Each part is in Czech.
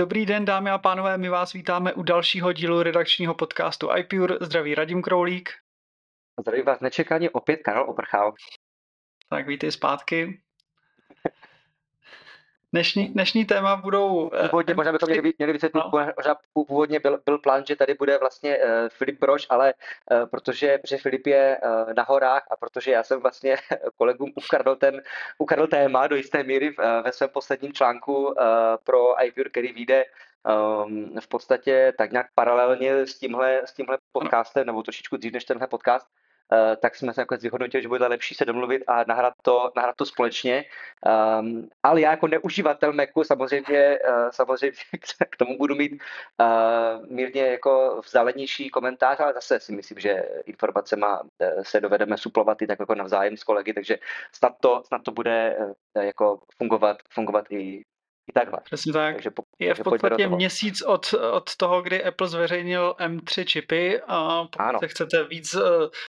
Dobrý den, dámy a pánové, my vás vítáme u dalšího dílu redakčního podcastu iPure. Zdraví Radim Kroulík. Zdraví vás nečekaně opět Karel Oprchal. Tak vítej zpátky. Dnešní, dnešní téma budou... Eh, původně, možná bychom měli, měli vysvětlit, no. možná původně byl, byl plán, že tady bude vlastně uh, Filip Broš, ale uh, protože, protože Filip je uh, na horách a protože já jsem vlastně kolegům ukradl, ten, ukradl téma do jisté míry uh, ve svém posledním článku uh, pro iPure, který vyjde um, v podstatě tak nějak paralelně s tímhle, s tímhle podcastem, nebo trošičku dřív než tenhle podcast, tak jsme se jako vyhodnotili, že bude lepší se domluvit a nahrát to, nahrát to společně. Um, ale já jako neuživatel Macu samozřejmě, uh, samozřejmě k tomu budu mít uh, mírně jako vzdálenější komentář, ale zase si myslím, že informacema se dovedeme suplovat i tak jako navzájem s kolegy, takže snad to, snad to bude uh, jako fungovat, fungovat i, i takhle. Přesně tak. Takže po, je v podstatě měsíc od, od toho, kdy Apple zveřejnil M3 čipy a pokud ano. se chcete víc eh,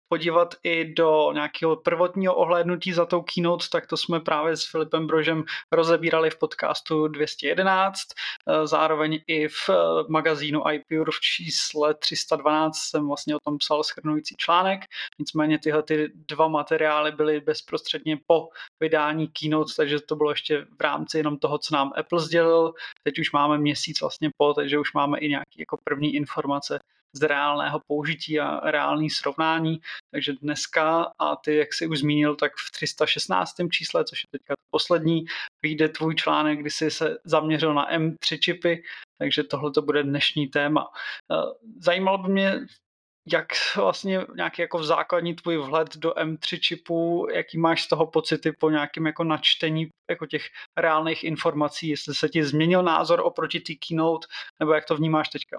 podívat i do nějakého prvotního ohlédnutí za tou keynote, tak to jsme právě s Filipem Brožem rozebírali v podcastu 211, eh, zároveň i v eh, magazínu iPure v čísle 312 jsem vlastně o tom psal schrnující článek, nicméně tyhle ty dva materiály byly bezprostředně po vydání keynote, takže to bylo ještě v rámci jenom toho, co nám Apple sdělil. Teď už máme měsíc vlastně po, takže už máme i nějaké jako první informace z reálného použití a reálný srovnání. Takže dneska, a ty, jak jsi už zmínil, tak v 316. čísle, což je teďka poslední, vyjde tvůj článek, kdy jsi se zaměřil na M3 čipy, takže tohle to bude dnešní téma. Zajímalo by mě jak vlastně nějaký jako základní tvůj vhled do M3 čipu, jaký máš z toho pocity po nějakém jako načtení jako těch reálných informací, jestli se ti změnil názor oproti té keynote, nebo jak to vnímáš teďka?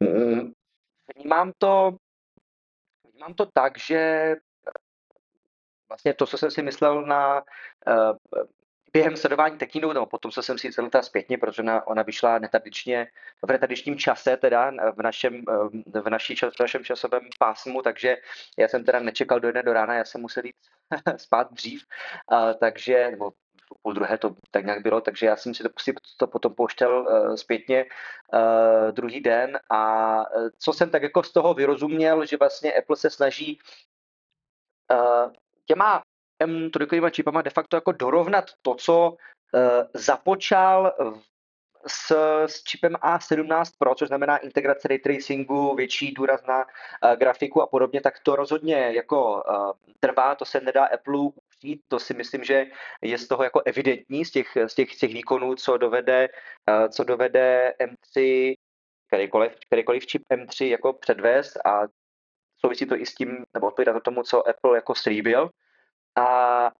Mm, vnímám to, vnímám to tak, že vlastně to, co jsem si myslel na uh, během sledování Tekinu, nebo potom co jsem si celou zpětně, protože ona, ona vyšla netradičně, v netradičním čase, teda v našem, eh, v, naší v našem časovém pásmu, takže já jsem teda nečekal do jedné do rána, já jsem musel jít spát dřív, uh, takže, nebo půl druhé to tak nějak bylo, takže já jsem si to, to potom pouštěl uh, zpětně uh, druhý den a uh, co jsem tak jako z toho vyrozuměl, že vlastně Apple se snaží uh, těma M3 čipama de facto jako dorovnat to, co uh, započal s, s čipem A17 Pro, což znamená integrace ray tracingu, větší důraz na uh, grafiku a podobně, tak to rozhodně jako uh, trvá, to se nedá Apple upřít, to si myslím, že je z toho jako evidentní, z těch, z těch, z těch výkonů, co dovede, uh, co dovede M3, kterýkoliv, kterýkoliv čip M3 jako předvést a souvisí to i s tím, nebo odpovídá to tomu, co Apple jako slíbil. A,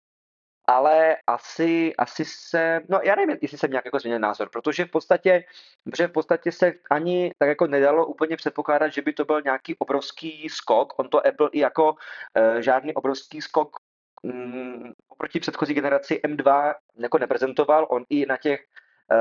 ale asi, asi se, no já nevím, jestli jsem nějak jako změnil názor, protože v podstatě, protože v podstatě se ani tak jako nedalo úplně předpokládat, že by to byl nějaký obrovský skok. On to Apple i jako uh, žádný obrovský skok um, oproti předchozí generaci M2 jako neprezentoval. On i na těch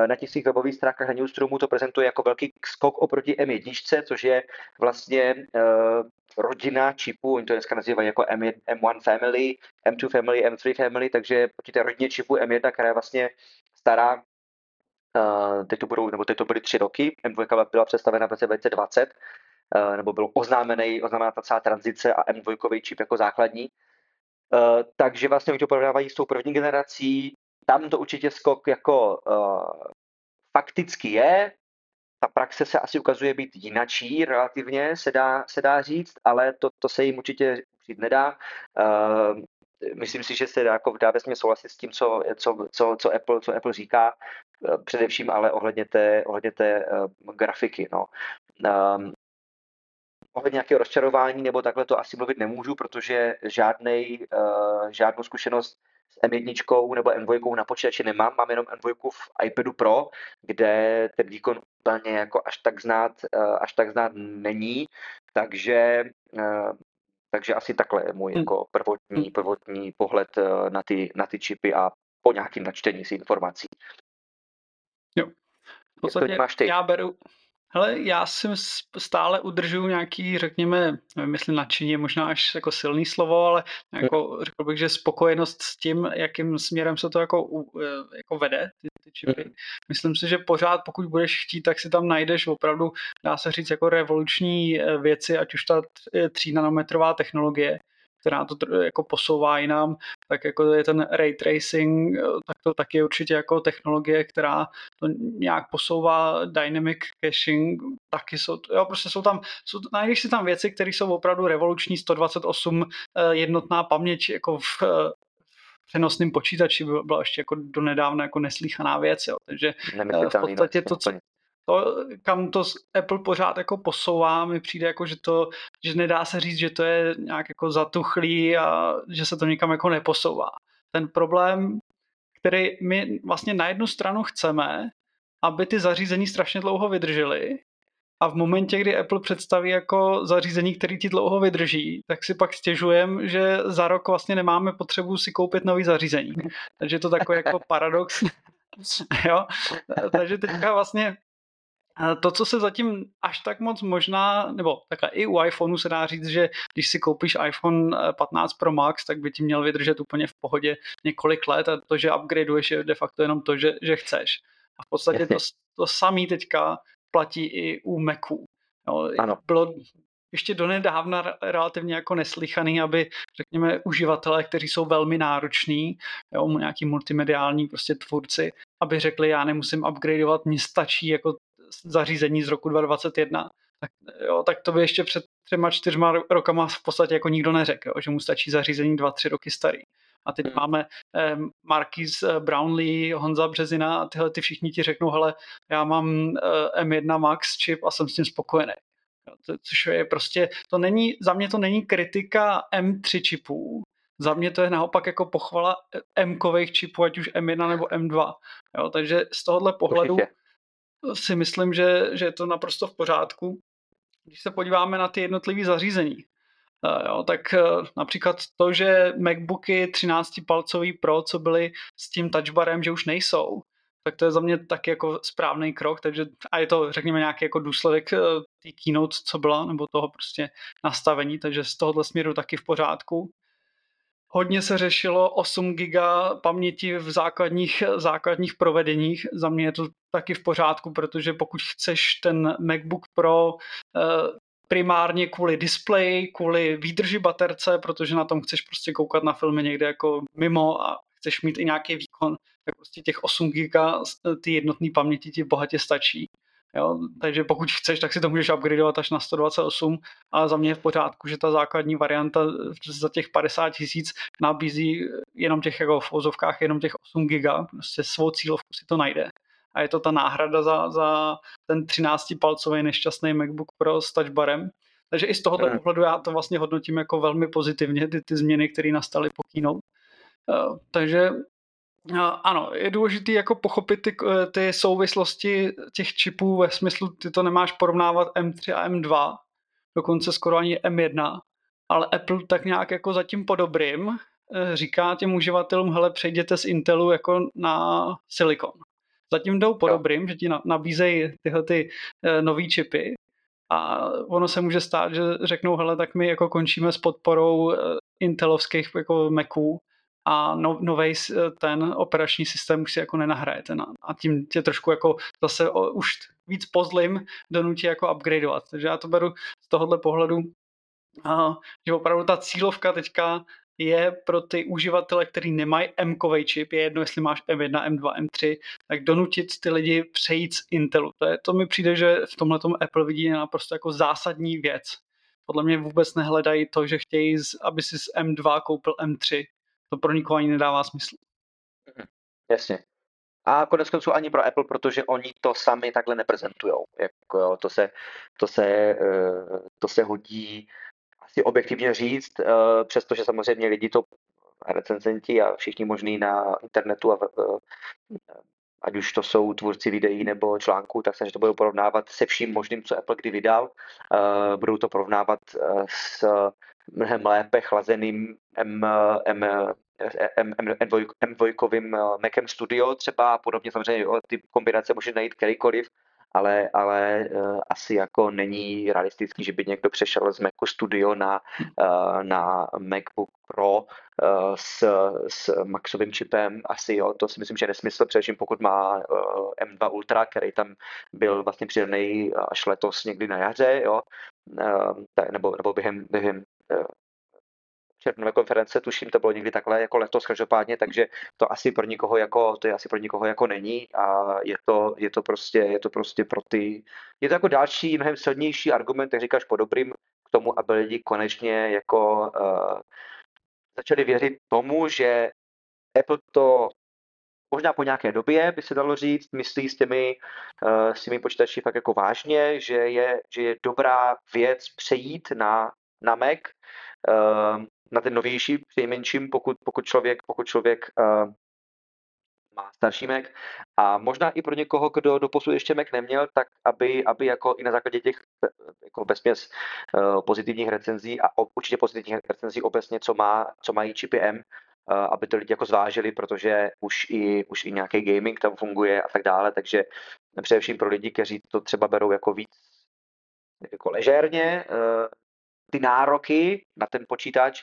na těch svých webových stránkách na Newsroomu to prezentuje jako velký skok oproti M1, což je vlastně uh, rodina čipů, oni to dneska nazývají jako M1, M1 Family, M2 Family, M3 Family, takže proti té rodině čipů M1, která je vlastně stará Uh, teď to budou, nebo teď to byly tři roky, M2 byla představena v roce 2020, uh, nebo byl oznámený, oznámená ta celá tranzice a M2 čip jako základní. Uh, takže vlastně oni to porovnávají s tou první generací, tam to určitě skok jako uh, fakticky je, ta praxe se asi ukazuje být jinačí relativně, se dá, se dá říct, ale to, to se jim určitě přijít nedá. Uh, myslím si, že se dá, jako dá vesmě souhlasit s tím, co, co, co, co, Apple, co Apple říká, uh, především ale ohledně té, ohledně té uh, grafiky. No. Um, ohledně nějakého rozčarování nebo takhle to asi mluvit nemůžu, protože žádnej, uh, žádnou zkušenost s M1 nebo M2 na počítači nemám, mám jenom M2 v iPadu Pro, kde ten výkon úplně jako až tak znát, eh, až tak znát není, takže eh, takže asi takhle je můj hm. jako prvotní, hm. prvotní pohled eh, na ty, na ty čipy a po nějakým načtení si informací. Jo. V podstatě máš ty? já beru, Hele, já si stále udržuju nějaký, řekněme, nevím, jestli nadšení je možná až jako silný slovo, ale jako, řekl bych, že spokojenost s tím, jakým směrem se to jako, e, jako vede, ty, ty čipy. Myslím si, že pořád, pokud budeš chtít, tak si tam najdeš opravdu, dá se říct, jako revoluční e, věci, ať už ta 3 nanometrová technologie, která to jako posouvá jinam, tak jako je ten ray tracing, tak to taky je určitě jako technologie, která to nějak posouvá, dynamic caching, taky jsou, jo, prostě jsou tam, jsou, najdeš si tam věci, které jsou opravdu revoluční, 128 eh, jednotná paměť jako v, eh, přenosným počítači byla ještě jako donedávna jako neslíchaná věc, jo. takže eh, v podstatě to, co, to, kam to Apple pořád jako posouvá, mi přijde jako, že to, že nedá se říct, že to je nějak jako zatuchlý a že se to nikam jako neposouvá. Ten problém, který my vlastně na jednu stranu chceme, aby ty zařízení strašně dlouho vydržely, a v momentě, kdy Apple představí jako zařízení, který ti dlouho vydrží, tak si pak stěžujeme, že za rok vlastně nemáme potřebu si koupit nový zařízení. Takže je to takový jako paradox. jo? Takže teďka vlastně to, co se zatím až tak moc možná, nebo takhle i u iPhoneu se dá říct, že když si koupíš iPhone 15 Pro Max, tak by ti měl vydržet úplně v pohodě několik let a to, že upgradeuješ je de facto jenom to, že, že chceš. A v podstatě to, to samý teďka platí i u Macu. No, ano. Bylo ještě donedávna relativně jako neslychaný, aby, řekněme, uživatelé, kteří jsou velmi nároční, jo, nějaký multimediální prostě tvůrci, aby řekli, já nemusím upgradeovat, mně stačí jako zařízení z roku 2021, tak, jo, tak to by ještě před třema, čtyřma rokama v podstatě jako nikdo neřekl, jo, že mu stačí zařízení dva, tři roky starý. A teď hmm. máme eh, Marquis Brownlee, Honza Březina a tyhle ty všichni ti řeknou, hele, já mám eh, M1 Max čip a jsem s tím spokojený. Jo, což je prostě, to není, za mě to není kritika M3 čipů, za mě to je naopak jako pochvala M-kových čipů, ať už M1 nebo M2. Jo, takže z tohohle pohledu Určitě si myslím, že, že je to naprosto v pořádku. Když se podíváme na ty jednotlivé zařízení, eh, jo, tak eh, například to, že MacBooky 13-palcový Pro, co byly s tím touchbarem, že už nejsou, tak to je za mě taky jako správný krok, takže a je to, řekněme, nějaký jako důsledek eh, té keynote, co byla, nebo toho prostě nastavení, takže z tohohle směru taky v pořádku. Hodně se řešilo 8 giga paměti v základních, základních provedeních. Za mě je to taky v pořádku, protože pokud chceš ten MacBook Pro eh, primárně kvůli displeji, kvůli výdrži baterce, protože na tom chceš prostě koukat na filmy někde jako mimo a chceš mít i nějaký výkon, tak prostě těch 8 giga ty jednotné paměti ti bohatě stačí. Jo? Takže pokud chceš, tak si to můžeš upgradeovat až na 128, ale za mě je v pořádku, že ta základní varianta za těch 50 tisíc nabízí jenom těch jako v ozovkách jenom těch 8 giga, prostě svou cílovku si to najde. A je to ta náhrada za, za ten 13-palcový nešťastný MacBook Pro s touchbarem. Takže i z tohoto hmm. pohledu já to vlastně hodnotím jako velmi pozitivně, ty, ty změny, které nastaly po Keynote. Uh, takže ano, je důležité jako pochopit ty, eh, ty souvislosti těch čipů ve smyslu, ty to nemáš porovnávat M3 a M2, dokonce skoro ani M1, ale Apple tak nějak jako zatím po dobrým eh, říká těm uživatelům, hele, přejděte z Intelu jako na Silicon. Zatím jdou po dobrým, že ti nabízejí tyhle ty eh, nový čipy a ono se může stát, že řeknou, hele, tak my jako končíme s podporou intelovských jako Maců a no, nový ten operační systém už si jako nenahrajete. Na, a tím tě trošku jako zase o, už víc pozlim donutí jako upgradeovat. Takže já to beru z tohohle pohledu, a, že opravdu ta cílovka teďka je pro ty uživatele, který nemají m čip, je jedno, jestli máš M1, M2, M3, tak donutit ty lidi přejít z Intelu. To, je, to mi přijde, že v tomhle Apple vidí naprosto jako zásadní věc. Podle mě vůbec nehledají to, že chtějí, aby si z M2 koupil M3 to pro nikoho ani nedává smysl. Mhm. Jasně. A konec konců ani pro Apple, protože oni to sami takhle neprezentují. Jako jo, to, se, to, se, eh, to se hodí asi objektivně říct, eh, přestože samozřejmě lidi to recenzenti a všichni možní na internetu a ať už to jsou tvůrci videí nebo článků, tak se to budou porovnávat se vším možným, co Apple kdy vydal. Budou to porovnávat s mnohem lépe chlazeným M, M, M, M2, M2 Macem Studio třeba a podobně. Samozřejmě ty kombinace může najít kterýkoliv, ale, ale uh, asi jako není realistický, že by někdo přešel z Macu Studio na, uh, na MacBook Pro uh, s, s Maxovým čipem. Asi jo, to si myslím, že je nesmysl, především pokud má uh, M2 Ultra, který tam byl vlastně přidaný až letos někdy na jaře, jo, uh, nebo, nebo během, během červnové konference, tuším, to bylo někdy takhle jako letos každopádně, takže to asi pro nikoho jako, to je asi pro nikoho jako není a je to, je to prostě, je to prostě pro ty, je to jako další, mnohem silnější argument, jak říkáš, po dobrým k tomu, aby lidi konečně jako uh, začali věřit tomu, že Apple to možná po nějaké době, by se dalo říct, myslí s těmi, uh, s těmi počítači fakt jako vážně, že je, že je dobrá věc přejít na, na Mac, uh, na ten novější přinejmenším, pokud, pokud člověk, pokud člověk uh, má starší Mac. A možná i pro někoho, kdo do posud ještě Mac neměl, tak aby, aby jako i na základě těch jako bezměs uh, pozitivních recenzí a určitě pozitivních recenzí obecně, co, má, co mají čipy M, aby to lidi jako zvážili, protože už i, už i nějaký gaming tam funguje a tak dále, takže především pro lidi, kteří to třeba berou jako víc jako ležérně, ty nároky na ten počítač,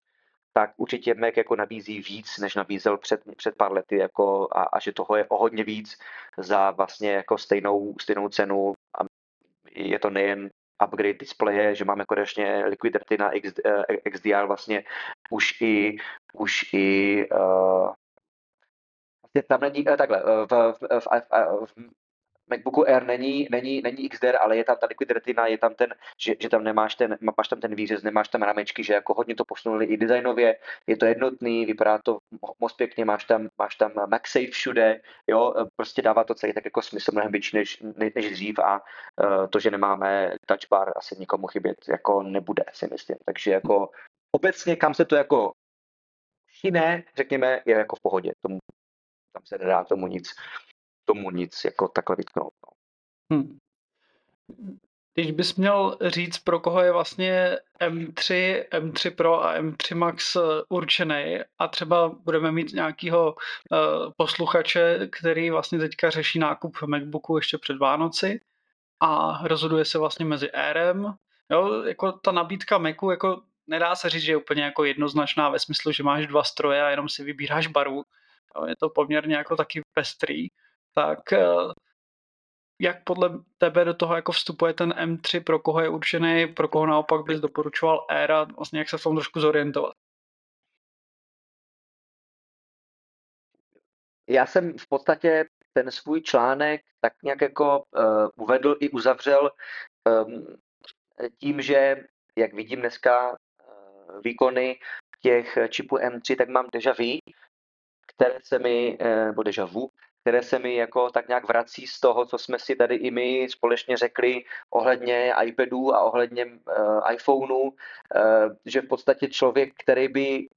tak určitě Mac jako nabízí víc, než nabízel před, před pár lety jako, a, a, že toho je o hodně víc za vlastně jako stejnou, stejnou cenu. A je to nejen upgrade displeje, že máme konečně Liquid Retina X, eh, XDR vlastně už i, už i uh, tam není, uh, takhle, v, v, v, v MacBooku Air není, není, není XDR, ale je tam ta Liquid Retina, je tam ten, že, že tam nemáš ten, máš tam ten výřez, nemáš tam ramečky, že jako hodně to posunuli i designově, je to jednotný, vypadá to moc pěkně, máš tam, máš tam MagSafe všude, jo, prostě dává to celý tak jako smysl mnohem větší než, než dřív a uh, to, že nemáme touch bar, asi nikomu chybět jako nebude, si myslím. Takže jako obecně, kam se to jako šine, řekněme, je jako v pohodě. Tomu, tam se nedá tomu nic, tomu nic jako takhle vytknout. No. Hmm. Když bys měl říct, pro koho je vlastně M3, M3 Pro a M3 Max eh, určený a třeba budeme mít nějakého uh, posluchače, který vlastně teďka řeší nákup MacBooku ještě před Vánoci a rozhoduje se vlastně mezi Airem. Jo, jako ta nabídka Macu, jako nedá se říct, že je úplně jako jednoznačná ve smyslu, že máš dva stroje a jenom si vybíráš baru. Jo, je to poměrně jako taky pestrý tak eh, jak podle tebe do toho jako vstupuje ten M3, pro koho je určený, pro koho naopak bys doporučoval Era, vlastně jak se v tom trošku zorientovat? Já jsem v podstatě ten svůj článek tak nějak jako uh, uvedl i uzavřel um, tím, že jak vidím dneska uh, výkony těch čipů M3, tak mám deja vu, které se mi, uh, nebo deja vu, které se mi jako tak nějak vrací z toho, co jsme si tady i my společně řekli ohledně iPadů a ohledně uh, iPhoneů, uh, že v podstatě člověk, který by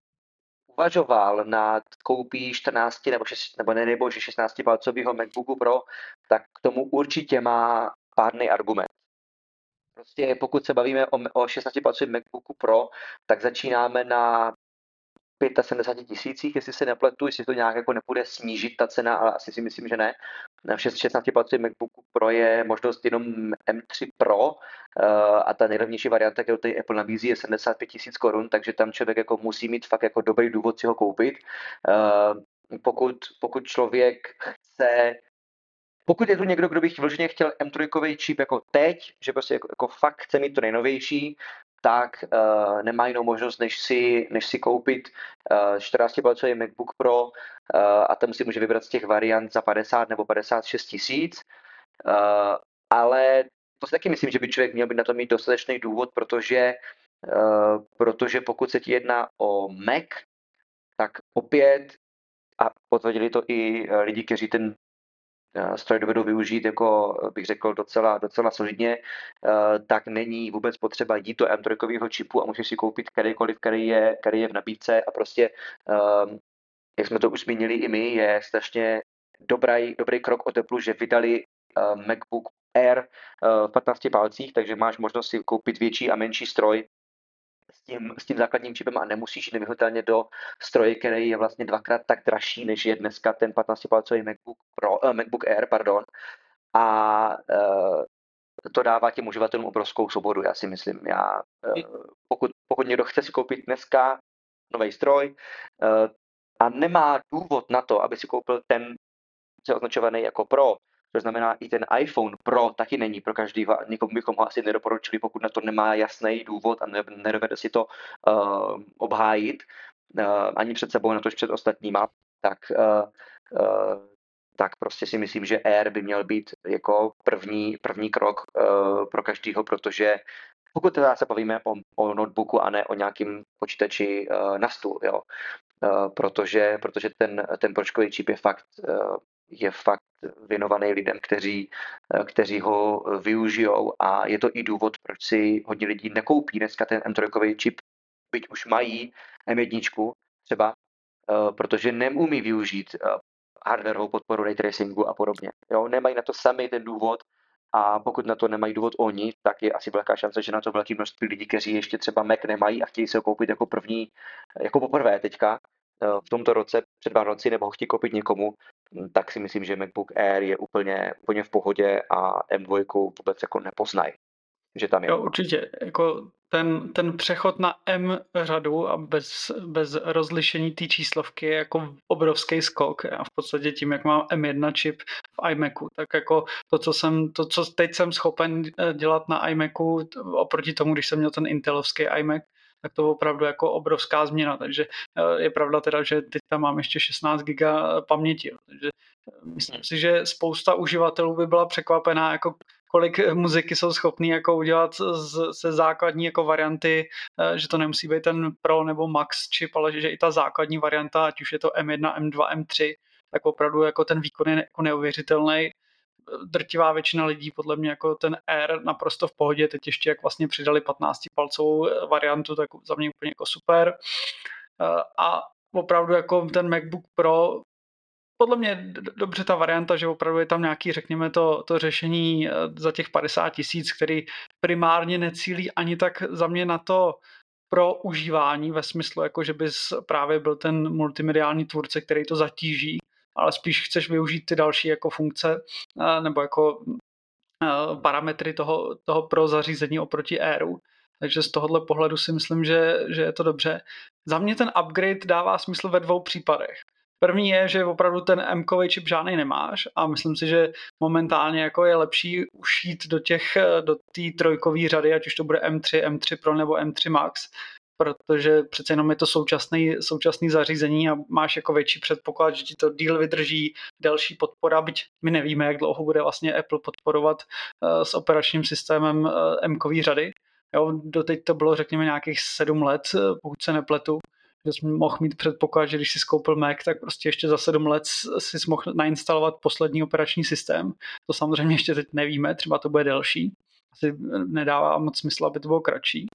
uvažoval nad koupí 14 nebo, 6, nebo ne, nebo 16 palcového MacBooku Pro, tak k tomu určitě má pádný argument. Prostě pokud se bavíme o, o 16 palcovém MacBooku Pro, tak začínáme na 75 tisících, jestli se nepletu, jestli to nějak jako nepůjde snížit ta cena, ale asi si myslím, že ne. V 16 palcovém MacBooku Pro je možnost jenom M3 Pro eh, a ta nejlevnější varianta, kterou tady Apple nabízí, je 75 tisíc korun, takže tam člověk jako musí mít fakt jako dobrý důvod si ho koupit. Eh, pokud, pokud člověk chce pokud je tu někdo, kdo by vyloženě chtěl M3 čip jako teď, že prostě jako, jako fakt chce mít to nejnovější, tak uh, nemá jinou možnost, než si, než si koupit uh, 14-palcový MacBook Pro uh, a tam si může vybrat z těch variant za 50 nebo 56 tisíc. Uh, ale to si taky myslím, že by člověk měl být na to mít dostatečný důvod, protože, uh, protože pokud se ti jedná o Mac, tak opět, a potvrdili to i lidi, kteří ten stroj dovedou využít jako, bych řekl, docela, docela solidně, tak není vůbec potřeba jít do M3 čipu a můžeš si koupit kterýkoliv, který je, který je v nabídce. A prostě, jak jsme to už zmínili i my, je strašně dobrý, dobrý krok od Apple, že vydali MacBook Air v 15 palcích, takže máš možnost si koupit větší a menší stroj s tím, s tím základním čipem a nemusíš nevyhnutelně do stroje, který je vlastně dvakrát tak dražší, než je dneska ten 15-palcový MacBook, Pro, uh, MacBook Air. Pardon. A uh, to dává těm uživatelům obrovskou svobodu, já si myslím. Já, uh, pokud, pokud někdo chce si koupit dneska nový stroj uh, a nemá důvod na to, aby si koupil ten, co je označovaný jako Pro, to znamená, i ten iPhone Pro taky není pro každý, nikomu bychom ho asi nedoporučili, pokud na to nemá jasný důvod a nedovede si to uh, obhájit uh, ani před sebou, na to před ostatníma, tak, uh, uh, tak prostě si myslím, že Air by měl být jako první, první krok uh, pro každýho, protože pokud teda se bavíme o, o notebooku a ne o nějakým počítači uh, na stůl, jo. Uh, protože, protože ten, ten pročkový čip je fakt uh, je fakt věnovaný lidem, kteří, kteří ho využijou a je to i důvod, proč si hodně lidí nekoupí dneska ten M3 čip, byť už mají M1 třeba, eh, protože neumí využít eh, hardwareovou podporu ray tracingu a podobně. Jo, nemají na to sami ten důvod a pokud na to nemají důvod oni, tak je asi velká šance, že na to velké množství lidí, kteří ještě třeba Mac nemají a chtějí se ho koupit jako první, jako poprvé teďka, eh, v tomto roce před Vánoci nebo ho chtějí koupit někomu, tak si myslím, že MacBook Air je úplně, úplně v pohodě a M2 vůbec jako nepoznají že tam je. Jo, určitě. Jako ten, ten přechod na M řadu a bez, bez rozlišení té číslovky je jako obrovský skok. A v podstatě tím, jak mám M1 čip v iMacu, tak jako to, co, jsem, to, co teď jsem schopen eh, dělat na iMacu oproti tomu, když jsem měl ten Intelovský iMac, tak to opravdu jako obrovská změna. Takže eh, je pravda teda, že teď tam mám ještě 16 giga paměti. Takže eh, myslím si, že spousta uživatelů by byla překvapená, jako kolik muziky jsou schopný jako udělat z, ze základní jako varianty, eh, že to nemusí být ten Pro nebo Max chip, ale že i ta základní varianta, ať už je to M1, M2, M3, tak opravdu jako ten výkon je jako neuvěřitelný drtivá většina lidí podle mě jako ten Air naprosto v pohodě, teď ještě jak vlastně přidali 15 palcovou eh, variantu, tak za mě úplně jako super. Eh, a opravdu jako ten MacBook Pro podle mě dobře ta varianta, že opravdu je tam nějaký, řekněme, to, to řešení eh, za těch 50 tisíc, který primárně necílí ani tak za mě na to pro užívání ve smyslu, jako že bys právě byl ten multimediální tvůrce, který to zatíží, ale spíš chceš využít ty další jako funkce nebo jako parametry toho, toho pro zařízení oproti Airu. Takže z tohohle pohledu si myslím, že, že je to dobře. Za mě ten upgrade dává smysl ve dvou případech. První je, že opravdu ten m čip žádný nemáš a myslím si, že momentálně jako je lepší ušít do těch, do té trojkové řady, ať už to bude M3, M3 Pro nebo M3 Max, protože přece jenom je to současný, současný zařízení a máš jako větší předpoklad, že ti to díl vydrží, další podpora, byť my nevíme, jak dlouho bude vlastně Apple podporovat uh, s operačním systémem uh, m řady. Jo, doteď to bylo řekněme nějakých sedm let, uh, pokud se nepletu, že jsi mohl mít předpoklad, že když jsi skoupil Mac, tak prostě ještě za sedm let si mohl nainstalovat poslední operační systém. To samozřejmě ještě teď nevíme, třeba to bude delší. Asi nedává moc smysl, aby to bylo kratší.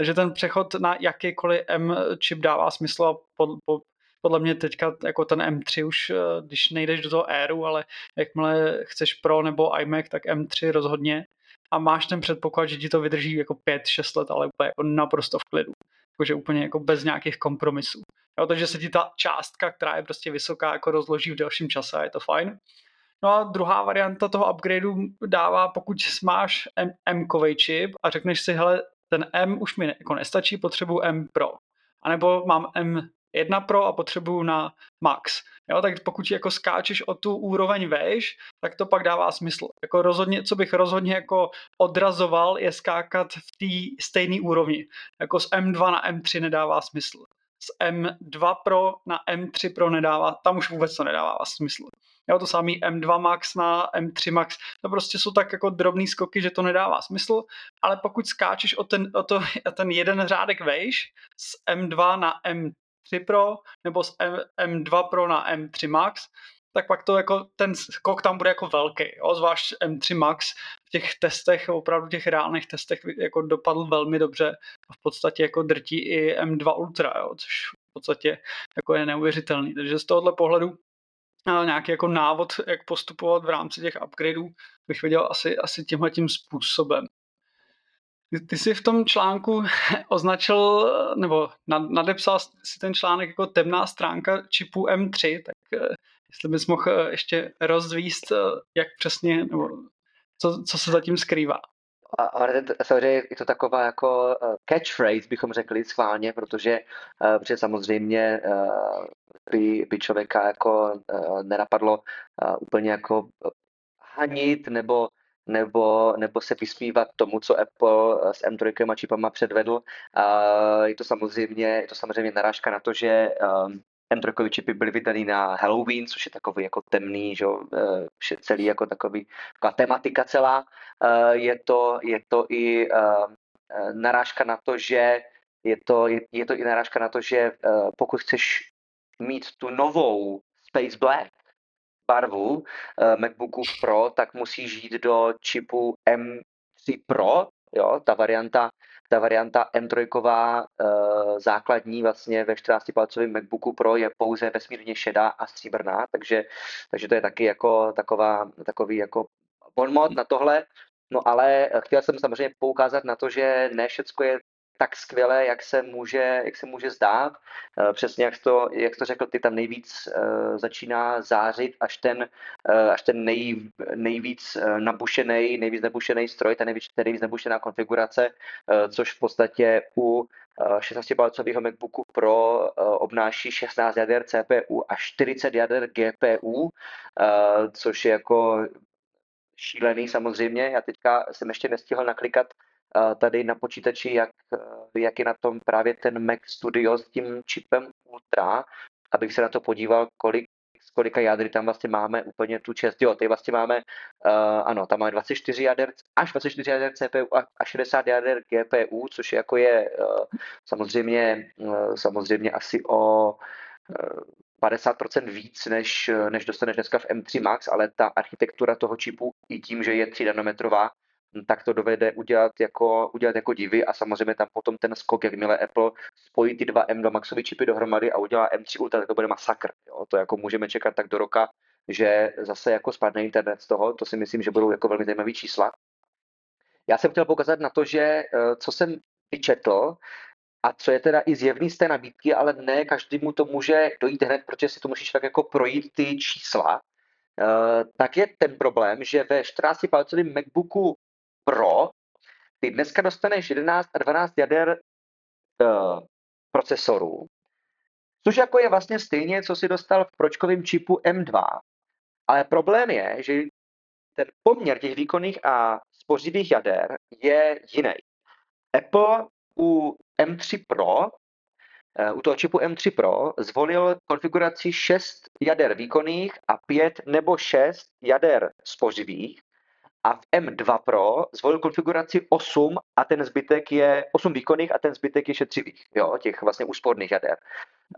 Takže ten přechod na jakýkoliv M čip dává smysl a pod, pod, podle mě teďka jako ten M3 už, eh, když nejdeš do toho Airu, ale jakmile chceš Pro nebo iMac, tak M3 rozhodně a máš ten předpoklad, že ti to vydrží jako 5-6 let, ale úplně jako naprosto v klidu. Jakože úplně jako bez nějakých kompromisů. Jo, takže se ti ta částka, která je prostě vysoká, jako rozloží v delším čase a je to fajn. No a druhá varianta toho upgradeu dává, pokud máš M, M čip a řekneš si, hele, ten M už mi jako nestačí, potřebuji M Pro. A nebo mám M1 Pro a potřebuju na Max. Jo, tak pokud jako skáčeš o tu úroveň vejš, tak to pak dává smysl. Jako rozhodně, co bych rozhodně jako odrazoval, je skákat v té stejné úrovni. Jako z M2 na M3 nedává smysl. Z M2 Pro na M3 Pro nedává, tam už vůbec to nedává smysl. Jo, to samý M2 Max na M3 Max, to prostě jsou tak jako drobný skoky, že to nedává smysl, ale pokud skáčeš o ten, o to, o ten jeden řádek vejš z M2 na M3 Pro nebo z M, M2 Pro na M3 Max, tak pak to jako ten skok tam bude jako velký, jo? zvlášť M3 Max v těch testech, opravdu těch reálných testech jako dopadl velmi dobře a v podstatě jako drtí i M2 Ultra, jo? což v podstatě jako je neuvěřitelný. Takže z tohohle pohledu nějaký jako návod, jak postupovat v rámci těch upgradeů, bych viděl asi, asi tímhle tím způsobem. Ty, ty jsi v tom článku označil, nebo nadepsal si ten článek jako temná stránka čipu M3, tak eh, jestli bys mohl eh, ještě rozvíst, eh, jak přesně, nebo co, co se zatím skrývá. Ale samozřejmě je to taková jako catchphrase, bychom řekli schválně, protože, protože samozřejmě by, by člověka jako nenapadlo úplně jako hanit nebo nebo, nebo se vysmívat tomu, co Apple s M3 a čipama předvedl. Je to samozřejmě, je to samozřejmě narážka na to, že M3 čipy byly vydaný na Halloween, což je takový jako temný, že e, celý jako takový, taková tematika celá. E, je to, je to i e, narážka na to, že je to, je, je to i narážka na to, že pokud chceš mít tu novou Space Black, barvu eh, MacBooku Pro, tak musíš jít do čipu M3 Pro, jo, ta varianta, ta varianta M3 uh, základní vlastně ve 14-palcovém MacBooku Pro je pouze vesmírně šedá a stříbrná, takže, takže to je taky jako taková, takový jako bonmot na tohle. No ale chtěl jsem samozřejmě poukázat na to, že ne všecko je tak skvěle, jak se může, jak se může zdát. Eh, přesně jak to, jak to řekl, ty tam nejvíc uh, začíná zářit až ten, uh, až ten nej, nejvíc nabušený, nejvíc nabušený stroj, ta nejvíc, nejvíc nabušená konfigurace, což v podstatě u 16-palcového MacBooku Pro obnáší 16 jader CPU a 40 jader GPU, což je jako šílený samozřejmě. Já teďka jsem ještě nestihl naklikat tady na počítači, jak, jak je na tom právě ten Mac Studio s tím čipem Ultra, abych se na to podíval, kolik z kolika jádry tam vlastně máme úplně tu čest. Jo, tady vlastně máme, uh, ano, tam máme 24 jader, až 24 jader CPU a, a 60 jader GPU, což jako je uh, samozřejmě, uh, samozřejmě asi o uh, 50% víc, než, než dostaneš dneska v M3 Max, ale ta architektura toho čipu i tím, že je 3 nanometrová, tak to dovede udělat jako, udělat jako divy a samozřejmě tam potom ten skok, jakmile Apple spojí ty dva M2 Maxové čipy dohromady a udělá M3 Ultra, tak to bude masakr. Jo? To jako můžeme čekat tak do roka, že zase jako spadne internet z toho, to si myslím, že budou jako velmi zajímavé čísla. Já jsem chtěl poukázat na to, že eh, co jsem vyčetl, a co je teda i zjevný z té nabídky, ale ne každému to může dojít hned, protože si to musíš tak jako projít ty čísla, eh, tak je ten problém, že ve 14-palcovém MacBooku pro, ty dneska dostaneš 11 a 12 jader uh, procesorů, což jako je vlastně stejně, co si dostal v pročkovém čipu M2. Ale problém je, že ten poměr těch výkonných a spořivých jader je jiný. Apple u M3 Pro, eh, u toho čipu M3 Pro zvolil konfiguraci 6 jader výkonných a 5 nebo 6 jader spořivých, a v M2 Pro zvolil konfiguraci 8 a ten zbytek je 8 výkonných a ten zbytek je šetřivých, jo, těch vlastně úsporných jader.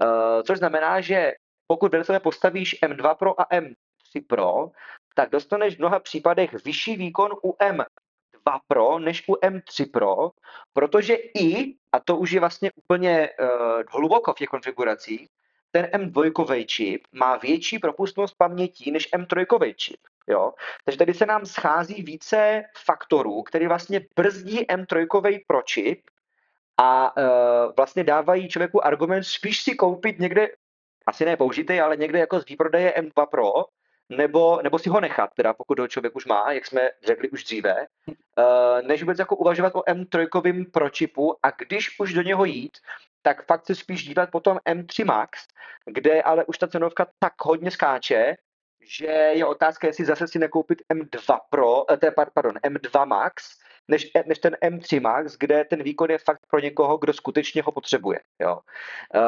Uh, což znamená, že pokud vedle postavíš M2 Pro a M3 Pro, tak dostaneš v mnoha případech vyšší výkon u M2 Pro než u M3 Pro, protože i, a to už je vlastně úplně uh, hluboko v těch konfiguracích, ten M2 čip má větší propustnost paměti než M3 čip. Jo? Takže tady se nám schází více faktorů, které vlastně brzdí M3 pro čip a uh, vlastně dávají člověku argument spíš si koupit někde, asi ne použitý, ale někde jako z výprodeje M2 Pro, nebo, nebo si ho nechat, teda pokud ho člověk už má, jak jsme řekli už dříve, uh, než vůbec jako uvažovat o M3 pro čipu a když už do něho jít, tak fakt se spíš dívat potom M3 Max, kde ale už ta cenovka tak hodně skáče, že je otázka, jestli zase si nekoupit M2 Pro, eh, pardon, M2 Max, než, než ten M3 Max, kde ten výkon je fakt pro někoho, kdo skutečně ho potřebuje. Jo.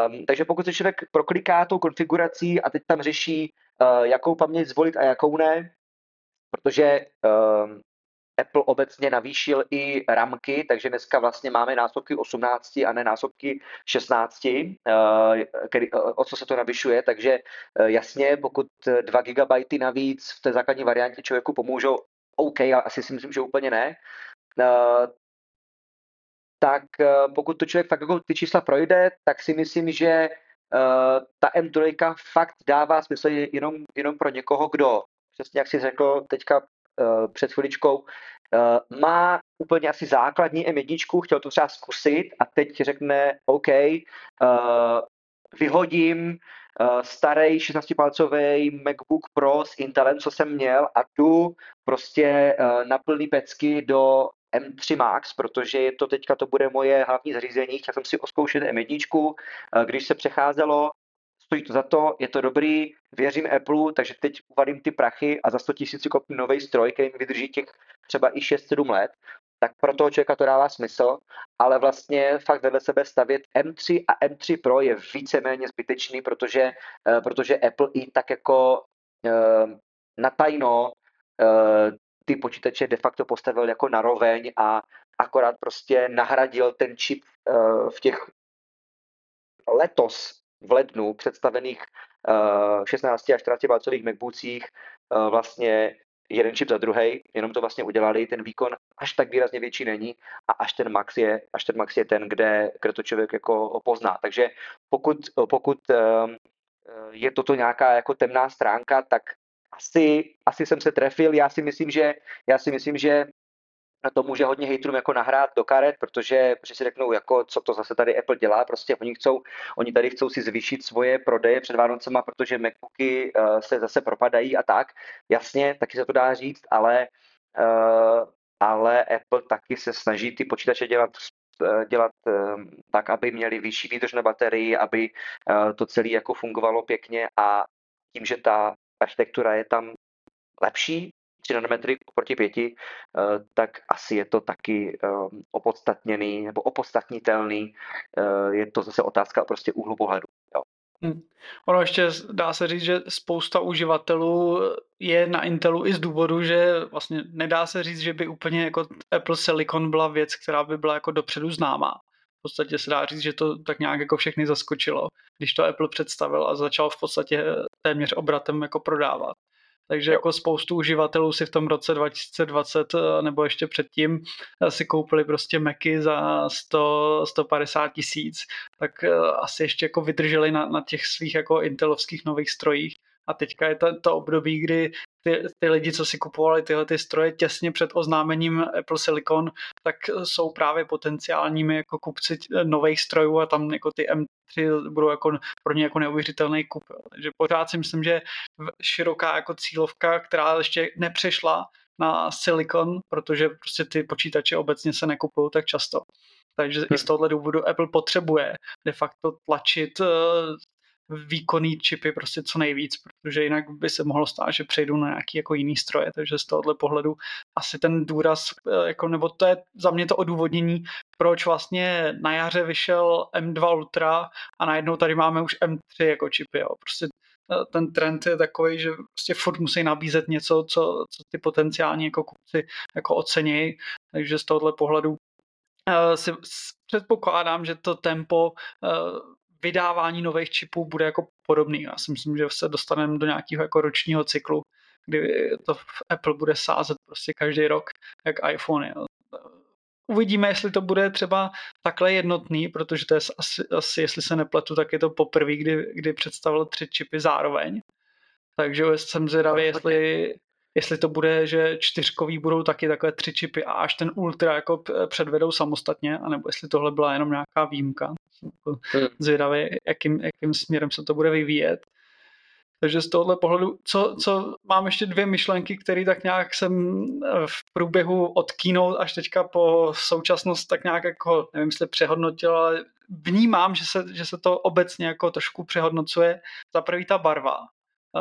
Um, takže pokud se člověk prokliká tou konfigurací a teď tam řeší, uh, jakou paměť zvolit a jakou ne, protože um, Apple obecně navýšil i ramky, takže dneska vlastně máme násobky 18 a ne násobky 16, eh, který, eh, o co se to navyšuje, takže jasně, pokud 2 GB navíc v té základní variantě člověku pomůžou, OK, ale asi si myslím, že úplně ne, tak pokud to člověk fakt jako ty čísla projde, tak si myslím, že ta M3 fakt dává smysl jenom, jenom pro někoho, kdo, přesně jak jsi řekl teďka před chviličkou, uh, má úplně asi základní M1, chtěl to třeba zkusit a teď řekne OK, uh, vyhodím starý 16-palcový MacBook Pro s Intelem, co jsem měl a jdu prostě na plný pecky do M3 Max, protože to teďka to bude moje hlavní zařízení. Chtěl jsem si oskoušet M1, když se přecházelo, stojí to za to, je to dobrý, věřím Apple, takže teď uvalím ty prachy a za 100 tisíc koupím nový stroj, který mi vydrží těch třeba i 6-7 let, tak pro toho člověka to dává smysl, ale vlastně fakt vedle sebe stavět M3 a M3 Pro je víceméně zbytečný, protože, eh, protože Apple i tak jako uh, natajno uh, ty počítače de facto postavil jako naroveň a akorát prostě nahradil ten čip v těch letos v lednu představených uh, 16 a 14 palcových MacBookích uh, vlastně jeden čip za druhý, jenom to vlastně udělali, ten výkon až tak výrazně větší není a až ten Max je, až ten Max je ten, kde, kde to člověk jako pozná. Takže pokud, pokud uh, je toto nějaká jako temná stránka, tak asi, asi jsem se trefil. Já si myslím, že, já si myslím, že na to může hodně hejtrům jako nahrát do karet, protože, protože si řeknou, jako, co to zase tady Apple dělá, prostě oni, chcou, oni tady chcou si zvýšit svoje prodeje před Vánocema, protože MacBooky uh, se zase propadají a tak. Jasně, taky se to dá říct, ale, uh, ale Apple taky se snaží ty počítače dělat eh, dělat tak, aby měli vyšší výdrž na baterii, aby to celé jako fungovalo pěkně a tím, že ta architektura je tam lepší, 3 nanometry proti 5, eh, tak asi je to taky eh, opodstatněný nebo opodstatnitelný. Eh, je to zase otázka prostě úhlu pohledu. Jo. Hmm. Ono ještě dá se říct, že spousta uživatelů je na Intelu i z důvodu, že vlastně nedá se říct, že by úplně jako Apple Silicon byla věc, která by byla jako dopředu známá. V podstatě se dá říct, že to tak nějak jako všechny zaskočilo, když to Apple představil a začal v podstatě téměř obratem jako prodávat. Takže jako spoustu uživatelů si v tom roce 2020 eh, nebo ještě předtím eh, si koupili prostě Macy za 100, 150 tisíc, tak eh, asi ještě jako vydrželi na, na těch svých jako intelovských nových strojích. A teďka je to, to období, kdy ty, ty lidi, co si kupovali tyhle ty stroje těsně před oznámením Apple Silicon, tak jsou právě potenciálními jako kupci nových strojů a tam jako ty M3 budou jako pro ně jako neuvěřitelný kup. Takže pořád si myslím, že široká jako cílovka, která ještě nepřešla na Silicon, protože prostě ty počítače obecně se nekupují tak často. Takže i z tohohle důvodu Apple potřebuje de facto tlačit eh, výkonný čipy prostě co nejvíc, protože jinak by se mohlo stát, že přejdu na nějaký jako jiný stroje, takže z tohohle pohledu asi ten důraz, eh, jako, nebo to je za mě to odůvodnění, proč vlastně na jaře vyšel M2 Ultra a najednou tady máme už M3 jako čipy, jo. prostě eh, ten trend je takový, že prostě furt musí nabízet něco, co, co ty potenciální jako kupci jako ocenějí, takže z tohohle pohledu uh, si předpokládám, že to tempo vydávání nových čipů bude jako podobný. Já si myslím, že se dostaneme do nějakého jako ročního cyklu, kdy to v Apple bude sázet prostě každý rok, jak iPhone. Uvidíme, jestli to bude třeba takhle jednotný, protože to je asi, asi jestli se nepletu, tak je to poprvé, kdy, kdy představil tři čipy zároveň. Takže jsem zvědavý, jestli, jestli to bude, že čtyřkový budou taky takhle tři čipy a až ten Ultra jako předvedou samostatně, anebo jestli tohle byla jenom nějaká výjimka. Hmm. Zvědavý, jakým, jakým směrem se to bude vyvíjet. Takže z tohohle pohledu, co, co mám ještě dvě myšlenky, které tak nějak jsem eh, v průběhu od keynote až teďka po současnost tak nějak jako, nevím, jestli přehodnotil, ale vnímám, že se, že se to obecně jako trošku přehodnocuje. Za prvý ta barva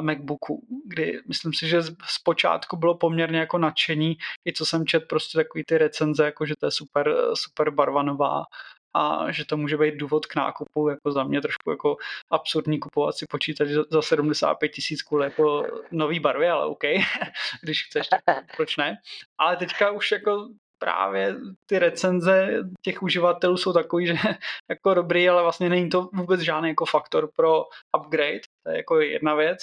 MacBooku, kdy myslím si, že zpočátku bylo poměrně jako nadšení, i co jsem čet prostě takový ty recenze, jako že to je super, super barva nová a že to může být důvod k nákupu, jako za mě trošku jako absurdní kupovat si počítač za 75 tisíc kvůli jako nový barvě, ale OK, když chceš, tak proč ne. Ale teďka už jako právě ty recenze těch uživatelů jsou takový, že jako dobrý, ale vlastně není to vůbec žádný jako faktor pro upgrade, to je jako jedna věc.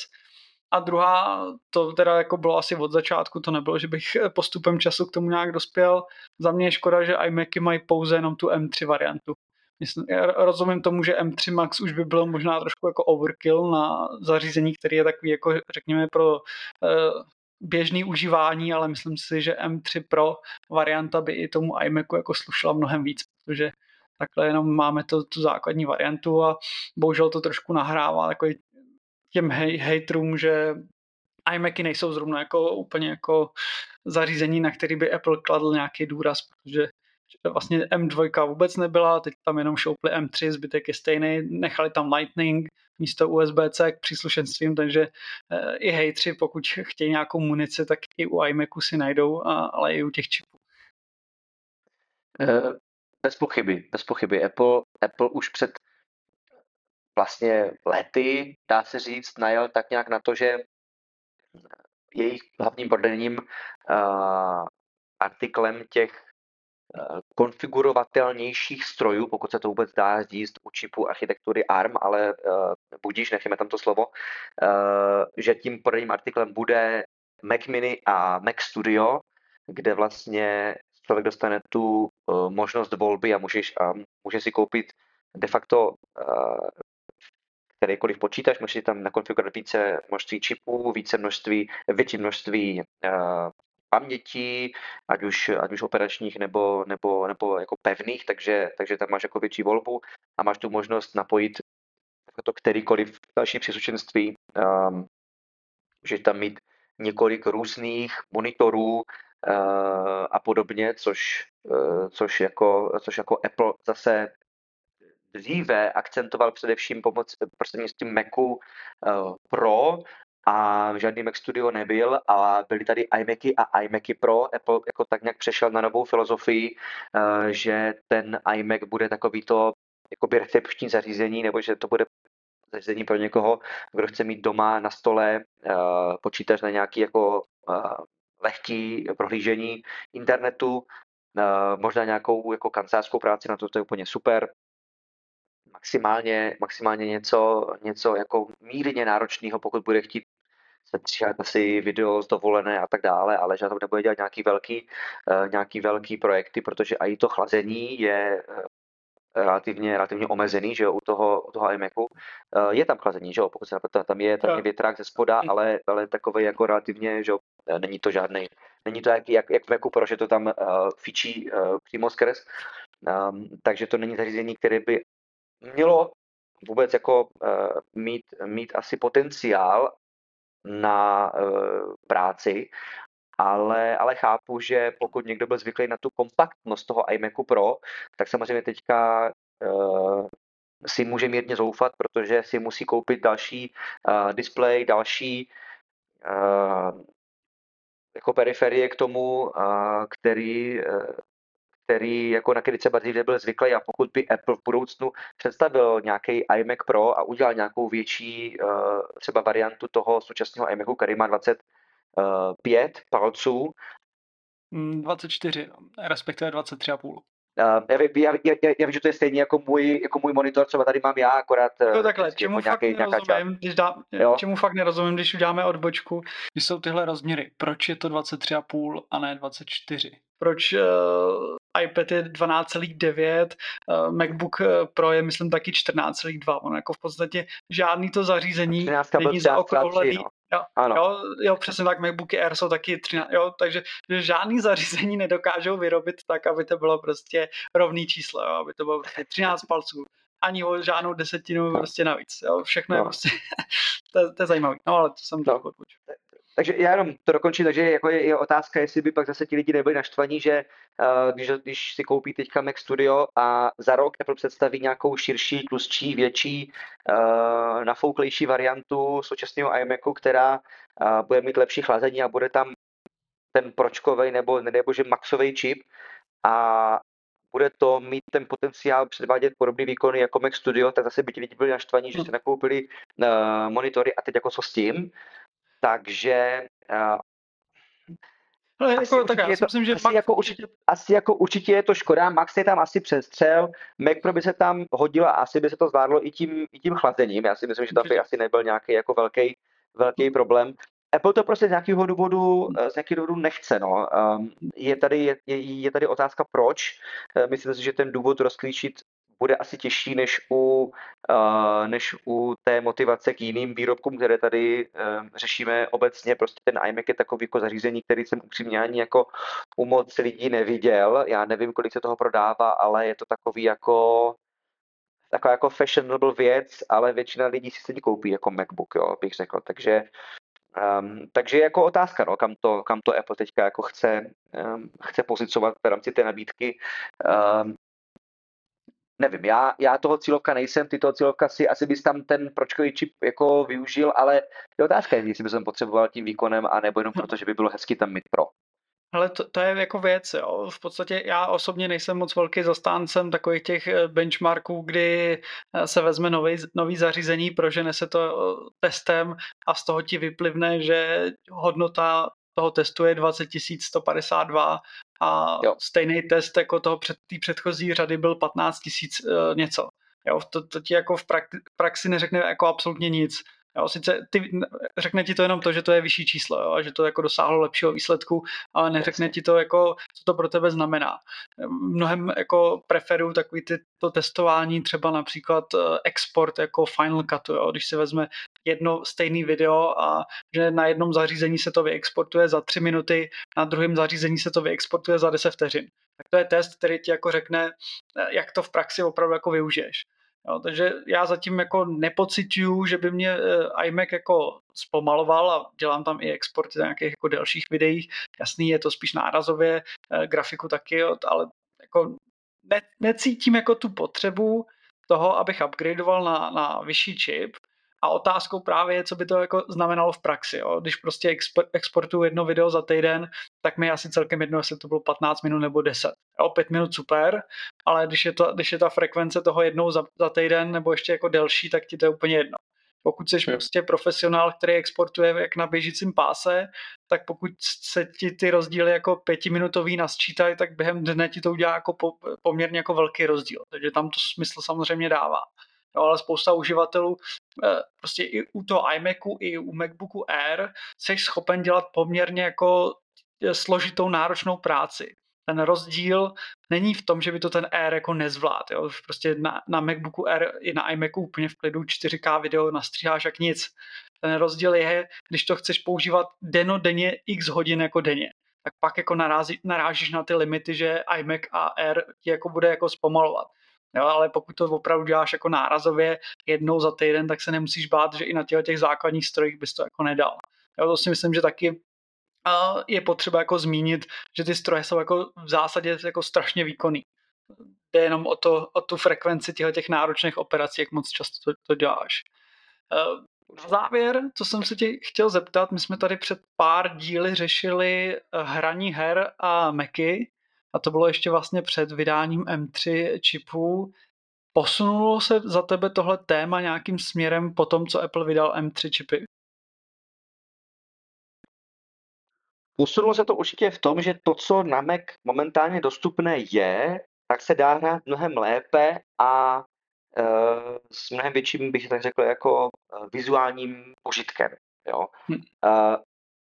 A druhá, to teda jako bylo asi od začátku, to nebylo, že bych postupem času k tomu nějak dospěl. Za mě je škoda, že iMacy mají pouze jenom tu M3 variantu. Myslím, já rozumím tomu, že M3 Max už by bylo možná trošku jako overkill na zařízení, který je takový jako řekněme pro uh, běžný užívání, ale myslím si, že M3 Pro varianta by i tomu iMacu jako slušela mnohem víc, protože takhle jenom máme to, tu základní variantu a bohužel to trošku nahrává takový těm hej, hejtrům, že iMacy nejsou zrovna jako úplně jako zařízení, na který by Apple kladl nějaký důraz, protože vlastně M2 vůbec nebyla, teď tam jenom šoupli M3, zbytek je stejný, nechali tam Lightning místo USB-C k příslušenstvím, takže eh, i hejtři, pokud chtějí nějakou munici, tak i u iMacu si najdou, ale i u těch čipů. Eh, bez pochyby, bez pochyby. Apple, Apple už před vlastně lety, dá se říct, najel tak nějak na to, že jejich hlavním prodejním uh, artiklem těch uh, konfigurovatelnějších strojů, pokud se to vůbec dá říct u čipu architektury ARM, ale uh, budíš, necháme tam to slovo, uh, že tím prodejním artiklem bude Mac Mini a Mac Studio, kde vlastně člověk dostane tu uh, možnost volby a můžeš, a může si koupit de facto kterýkoliv počítač, můžete tam nakonfigurovat více množství čipů, více množství, větší množství uh, paměti, ať už, ať už operačních nebo, nebo, nebo jako pevných, takže, takže tam máš jako větší volbu a máš tu možnost napojit to kterýkoliv další příslušenství. Um, můžeš tam mít několik různých monitorů uh, a podobně, což, uh, což, jako, což jako Apple zase dříve akcentoval především pomoc prostřednictvím Macu uh, Pro a žádný Mac Studio nebyl, a byly tady iMacy a iMacy Pro. Apple jako tak nějak přešel na novou filozofii, uh, že ten iMac bude takový to jakoby recepční zařízení, nebo že to bude zařízení pro někoho, kdo chce mít doma na stole počítač na nějaký jako lehký prohlížení internetu, možná nějakou jako kancelářskou práci, na to to je úplně super maximálně, maximálně něco, něco jako mírně náročného, pokud bude chtít se stříhat asi video z dovolené a tak dále, ale že to nebude dělat nějaký velký, uh, nějaký velký projekty, protože i to chlazení je uh, relativně, relativně omezený, že jo, u toho, u toho iMacu. Uh, je tam chlazení, že jo, pokud se například, tam je, tam je větrák ze spoda, ale, ale takový jako relativně, že jo, není to žádný, není to jak, jak, jak v Macu, protože to tam uh, fičí uh, přímo skrz. Um, takže to není zařízení, které by mělo vůbec jako uh, mít, mít asi potenciál na uh, práci, ale, ale chápu, že pokud někdo byl zvyklý na tu kompaktnost toho iMacu Pro, tak samozřejmě teďka uh, si může mírně zoufat, protože si musí koupit další uh, display, další uh, jako periferie k tomu, uh, který uh, který jako na který třeba dřív nebyl zvyklý a pokud by Apple v budoucnu představil nějaký iMac Pro a udělal nějakou větší uh, třeba variantu toho současného iMacu, který má 25 palců. 24, mm, respektive 23,5. Uh, já, já, já, já, já vím, že to je stejně jako můj, jako můj monitor, třeba tady mám já, akorát... No takhle, čemu jako fakt nějaký, nerozumím, když dá, čemu fakt nerozumím, když uděláme odbočku, když jsou tyhle rozměry, proč je to 23,5 a ne 24? Proč uh, iPad je 12,9, uh, MacBook eh, Pro je myslím taky 14,2. Ono jako v podstatě žádný to zařízení není za oko ohledný. No. Jo, ano. Jo, jo, přesně tak, MacBooky Air jsou taky 13, jo, takže žádný zařízení nedokážou vyrobit tak, aby to bylo prostě rovný číslo, jo, aby to bylo prostě 13 palců, ani o žádnou desetinu prostě navíc, jo, všechno no. je prostě, to, to je zajímavé, no ale to jsem no. trochu odbočil. Takže já jenom to dokončím, takže jako je, je otázka, jestli by pak zase ti lidi nebyli naštvaní, že uh, když, když si koupí teďka Mac Studio a za rok Apple představí nějakou širší, tlustší, větší, uh, nafouklejší variantu současného iMacu, která uh, bude mít lepší chlazení a bude tam ten pročkový nebo nebo že maxový čip a bude to mít ten potenciál předvádět podobný výkony jako Mac Studio, tak zase by ti lidi byli naštvaní, že si nakoupili uh, monitory a teď jako co s tím. Takže ale asi jako, tak já to, myslím, že asi, jako určitě, asi jako určitě je to škoda, Max je tam asi přestřel, Mac Pro by se tam hodila, asi by se to zvládlo i tím, i tím chlazením, já si myslím, že tam by asi nebyl nějaký jako velký, velký problém. Apple to prostě z nějakého důvodu, z nějakého důvodu nechce. No. Um, je, tady, je, je tady otázka proč. Uh, myslím si, že ten důvod rozklíčit bude asi těžší než u, uh, než u té motivace k jiným výrobkům, které tady uh, řešíme obecně. Prostě ten iMac je takový jako zařízení, který jsem upřímně ani jako u moc lidí neviděl. Já nevím, kolik se toho prodává, ale je to takový jako taková jako fashionable věc, ale většina lidí si se koupí jako MacBook, jo, bych řekl. Takže Um, takže jako otázka, no, kam, to, kam to Apple teďka jako chce, um, chce pozicovat v rámci té nabídky. Um, nevím, já, já toho cílovka nejsem, ty toho cílovka si, asi bys tam ten pročkový čip jako využil, ale je otázka, jestli bys potřeboval tím výkonem, anebo jenom proto, že by bylo hezky tam mít pro. Ale to, to je jako věc, jo. V podstatě já osobně nejsem moc velký zastáncem takových těch eh, benchmarků, kdy eh, se vezme nový, nový zařízení, prožene se to eh, testem a z toho ti vyplivne, že hodnota toho testu je 20 152 a jo. stejný test jako toho před, tý předchozí řady byl 15 000 něco. Jo, to, to ti jako v praxi neřekne jako absolutně nic. Jo, sice ty, řekne ti to jenom to, že to je vyšší číslo jo, a že to jako dosáhlo lepšího výsledku, ale neřekne ti to, jako, co to pro tebe znamená. Mnohem jako preferuju takový ty, to testování, třeba například eh, export jako Final Cut, jo, když se vezme jedno stejné video a že na jednom zařízení se to vyexportuje za tři minuty, na druhém zařízení se to vyexportuje za 10 vteřin. Tak to je test, který ti jako řekne, eh, jak to v praxi opravdu jako využiješ. Jo, takže já zatím jako nepocituju, že by mě uh, iMac jako zpomaloval a dělám tam i exporty nějakých jako dalších videích. Jasný, je to spíš nárazově, uh, grafiku taky, ale jako ne, necítím jako tu potřebu toho, abych upgradeoval na, na vyšší čip, a otázkou právě je, co by to jako znamenalo v praxi. Jo? Když prostě exportuju jedno video za týden, tak mi asi celkem jedno, jestli to bylo 15 minut nebo 10. Jo, 5 minut super, ale když je, to, když je ta frekvence toho jednou za, za týden nebo ještě jako delší, tak ti to je úplně jedno. Pokud jsi prostě profesionál, který exportuje jak na běžícím páse, tak pokud se ti ty rozdíly jako pětiminutový nasčítají, tak během dne ti to udělá jako po, poměrně jako velký rozdíl. Takže tam to smysl samozřejmě dává jo, ale spousta uživatelů eh, prostě i u toho iMacu, i u MacBooku Air jsi schopen dělat poměrně jako eh, složitou náročnou práci. Ten rozdíl není v tom, že by to ten Air jako nezvlád. Jo. Prostě na, na MacBooku Air i na iMacu úplně v klidu 4K video nastříháš jak nic. Ten rozdíl je, když to chceš používat denodenně x hodin jako denně tak pak jako narazí, narážíš na ty limity, že iMac a Air ti jako bude jako zpomalovat. Jo, ale pokud to opravdu děláš jako nárazově jednou za týden, tak se nemusíš bát, že i na těch, těch základních strojích bys to jako nedal. Jo, to si myslím, že taky je potřeba jako zmínit, že ty stroje jsou jako v zásadě jako strašně výkonný. Jde jenom o, to, o tu frekvenci těch, náročných operací, jak moc často to, to děláš. Na závěr, co jsem se tě chtěl zeptat, my jsme tady před pár díly řešili eh, hraní her a Macy a to bylo ještě vlastně před vydáním M3 čipů. Posunulo se za tebe tohle téma nějakým směrem po tom, co Apple vydal M3 čipy? Posunulo se to určitě v tom, že to, co na Mac momentálně dostupné je, tak se dá hrát mnohem lépe a e, s mnohem větším, bych tak řekl, jako e, vizuálním požitkem. Jo. Hm. E,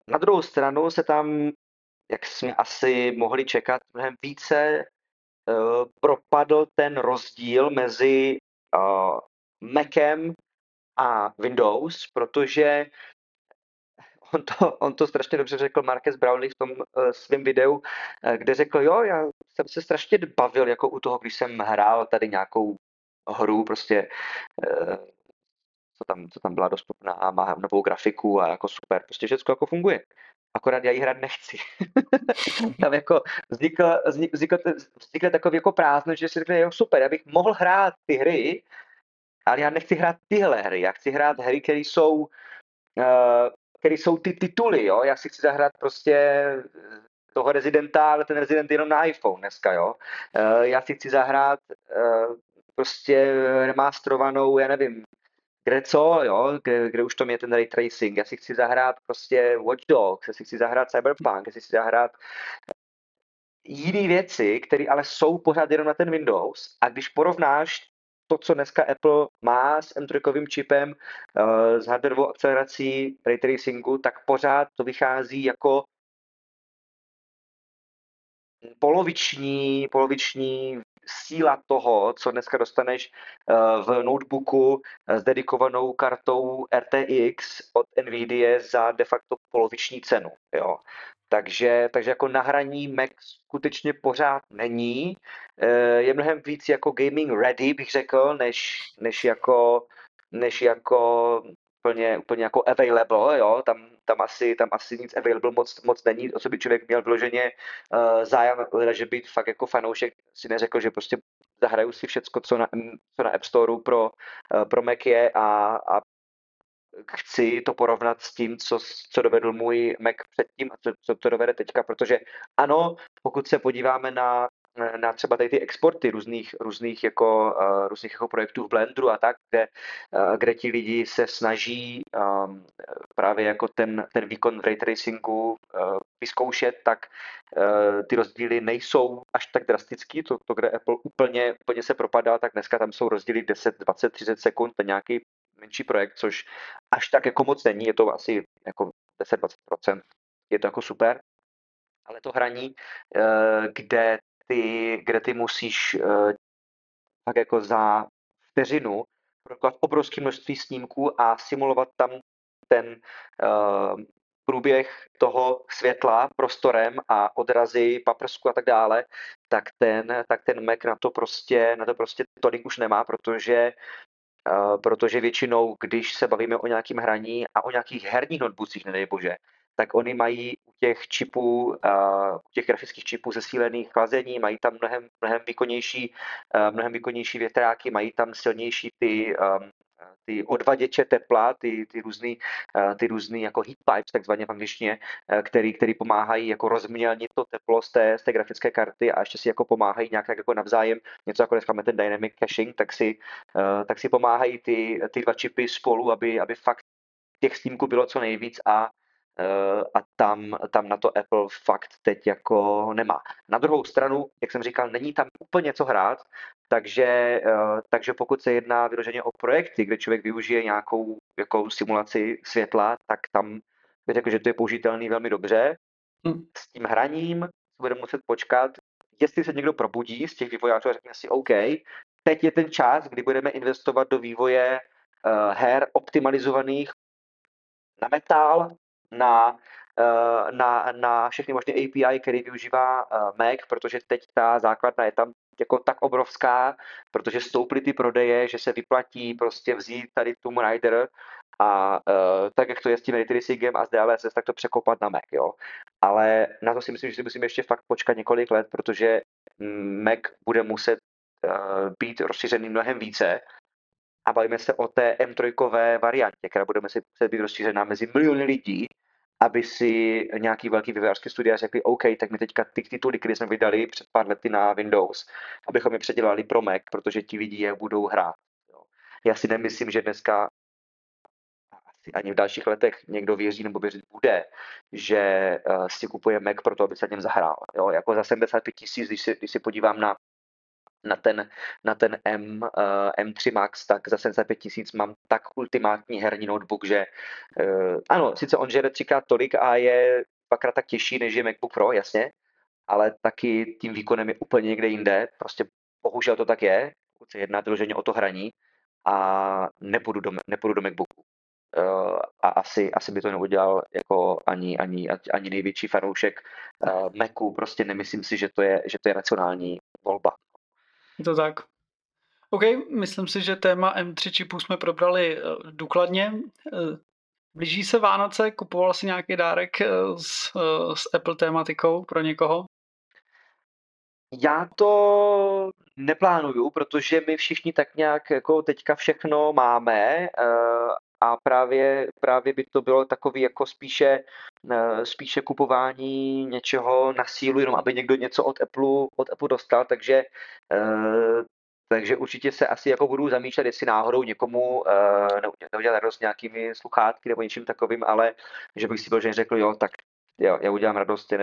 na druhou stranu se tam jak jsme asi mohli čekat, mnohem více uh, propadl ten rozdíl mezi uh, Macem a Windows, protože on to, on to strašně dobře řekl Marcus Brownlee v tom uh, svém videu, uh, kde řekl, jo, já jsem se strašně bavil jako u toho, když jsem hrál tady nějakou hru, prostě uh, co tam, co tam byla dostupná a má novou grafiku a jako super, prostě všechno jako funguje akorát já ji hrát nechci. Tam jako vznikl, vznikl, vznikl takový jako prázdno, že si řekne, jo super, já bych mohl hrát ty hry, ale já nechci hrát tyhle hry, já chci hrát hry, které jsou, které jsou ty tituly, jo, já si chci zahrát prostě toho rezidenta, ale ten rezident jenom na iPhone dneska, jo. Uh, já si chci zahrát uh, prostě remasterovanou, já nevím, kde co, jo, kde, kde už to je ten ray tracing. Já si chci zahrát prostě Watch Dogs, já si chci zahrát Cyberpunk, já si chci zahrát jiné věci, které ale jsou pořád jenom na ten Windows. A když porovnáš to, co dneska Apple má s M3 čipem, uh, s hardwareovou akcelerací ray tracingu, tak pořád to vychází jako poloviční, poloviční síla toho, co dneska dostaneš eh, v notebooku s dedikovanou kartou RTX od NVIDIA za de facto poloviční cenu. Jo. Takže, takže jako nahraní Mac skutečně pořád není. Eh, je mnohem víc jako gaming ready, bych řekl, než, než jako než jako úplně, úplně jako available, jo, tam, tam, asi, tam asi nic available moc, moc není, o co by člověk měl vyloženě uh, zájem, že být fakt jako fanoušek si neřekl, že prostě zahraju si všecko, co na, co na App Store pro, uh, pro Mac je a, a chci to porovnat s tím, co, co dovedl můj Mac předtím a co, co to dovede teďka, protože ano, pokud se podíváme na na třeba tady ty exporty různých, různých, jako, uh, různých jako projektů v Blenderu a tak, kde, uh, kde ti lidi se snaží um, právě jako ten, ten výkon v ray tracingu uh, vyzkoušet, tak ty rozdíly nejsou až tak drastický, to, to, kde Apple úplně, úplně se propadá, tak dneska tam jsou rozdíly 10, 20, 30 sekund, to nějaký menší projekt, což až tak jako moc není, je to asi jako 10-20%, je to jako super, ale to hraní, kde ty, kde ty musíš uh, tak jako za vteřinu proklat obrovské množství snímků a simulovat tam ten uh, průběh toho světla prostorem a odrazy paprsku a tak dále, tak ten, tak ten Mac na to prostě, na to prostě tolik už nemá, protože protože většinou, když se bavíme o nějakém hraní a o nějakých herních notebookích, nedej bože, tak oni mají u těch čipů, uh, u těch grafických čipů zesílených chlazení, mají tam mnohem, mnohem, výkonnější, uh, mnohem výkonnější větráky, mají tam silnější ty, ty odvaděče tepla, ty, ty různý, uh, ty různý jako heat pipes, takzvaně v angličtině, uh, který, který pomáhají jako rozmělnit to teplo z té, z té grafické karty a ještě si jako pomáhají nějak tak jako navzájem, něco jako dneska máme ten dynamic caching, tak si, uh, tak si pomáhají ty, ty dva čipy spolu, aby, aby fakt těch snímků bylo co nejvíc a Eh, a tam, tam na to Apple fakt teď jako nemá. Na druhou stranu, jak jsem říkal, není tam úplně co hrát, takže, eh, takže pokud se jedná vyloženě o projekty, kde člověk využije nějakou jako simulaci světla, tak tam bych řekl, že to je použitelný velmi dobře. Hmm. S tím hraním bude muset počkat, jestli se někdo probudí z těch vývojářů a řekne si OK, teď je ten čas, kdy budeme investovat do vývoje uh, her optimalizovaných na metal, na, eh, na, na všechny možné API, který využívá eh, Mac, protože teď ta základna je tam jako tak obrovská, protože stouply ty prodeje, že se vyplatí prostě vzít tady Tomb Raider a uh, tak, jak to je s tím ray a s DLSS, tak to překopat na Mac, jo. Ale na to si myslím, že si musíme ještě fakt počkat několik let, protože Mac bude muset uh, být rozšířený mnohem více a bavíme se o té M3 variantě, která bude muset být rozšířená mezi miliony lidí, aby si nějaký velký vývojářský studia řekli, OK, tak my teďka ty tituly, které jsme vydali před pár lety na Windows, abychom je předělali pro Mac, protože ti lidi je budou hrát. Jo. Já si nemyslím, že dneska asi ani v dalších letech někdo věří nebo věřit bude, že uh, si kupuje Mac pro to, aby se něm zahrál. Jo. Jako za 75 tisíc, když když si podívám na na ten, na ten M, uh, M3 Max, tak za 75 tisíc mám tak ultimátní herní notebook, že uh, ano, sice on žere třikrát tolik a je dvakrát tak těžší, než je MacBook Pro, jasně, ale taky tím výkonem je úplně někde jinde. Prostě bohužel to tak je, pokud se jedná vyloženě o to hraní a nepůjdu do, nepůjdu do MacBooku. Uh, a asi, asi by to neudělal jako ani, ani, ani největší fanoušek uh, Macu, prostě nemyslím si, že to je, že to je racionální volba. Je to tak. OK, myslím si, že téma M3 čipů jsme probrali eh, důkladně. Eh, blíží se Vánoce, kupoval si nějaký dárek eh, s, s Apple tématikou pro někoho? Já to neplánuju, protože my všichni tak nějak jako teďka všechno máme a právě, právě by to bylo takový jako spíše, eh, spíše kupování něčeho na sílu, jenom aby někdo něco od Apple, od Apple dostal, takže eh, takže určitě se asi jako budu zamýšlet, jestli náhodou někomu uh, neudělat radost nějakými sluchátky nebo něčím takovým, ale že bych si že řekl, jo, tak jo, já udělám radost, já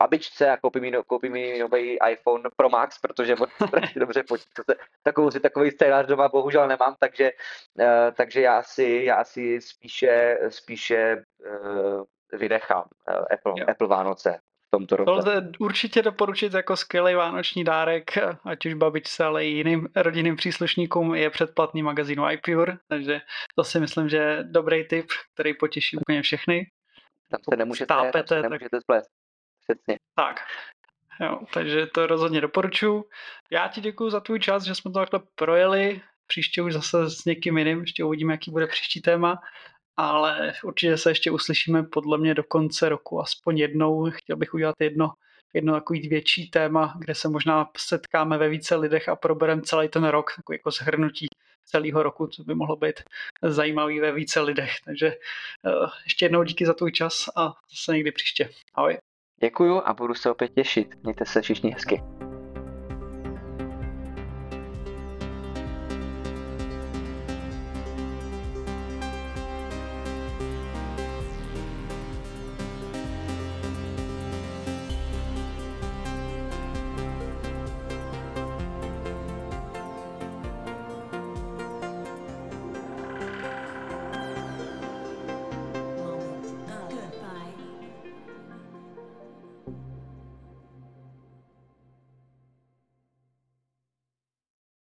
a koupím mi, koupím mi nový iPhone Pro Max, protože on strašně dobře počítá. Takovou si takový scénář doma bohužel nemám, takže, uh, takže já asi, já asi spíše, spíše uh, vynechám uh, Apple, Apple Vánoce v tomto roce. To lze určitě doporučit jako skvělý vánoční dárek, ať už babičce, ale i jiným rodinným příslušníkům je předplatný magazínu iPure, takže to si myslím, že je dobrý tip, který potěší úplně všechny. Tam se nemůžete, Stápete, tam se nemůžete tak... splést. Přesně. Tak. Jo, takže to rozhodně doporučuji. Já ti děkuji za tvůj čas, že jsme to takhle projeli. Příště už zase s někým jiným, ještě uvidíme, jaký bude příští téma. Ale určitě se ještě uslyšíme podle mě do konce roku aspoň jednou. Chtěl bych udělat jedno, jedno takový větší téma, kde se možná setkáme ve více lidech a probereme celý ten rok, takový jako zhrnutí celého roku, co by mohlo být zajímavý ve více lidech. Takže uh, ještě jednou díky za tvůj čas a zase někdy příště. Ahoj. Děkuju a budu se opět těšit. Mějte se všichni hezky.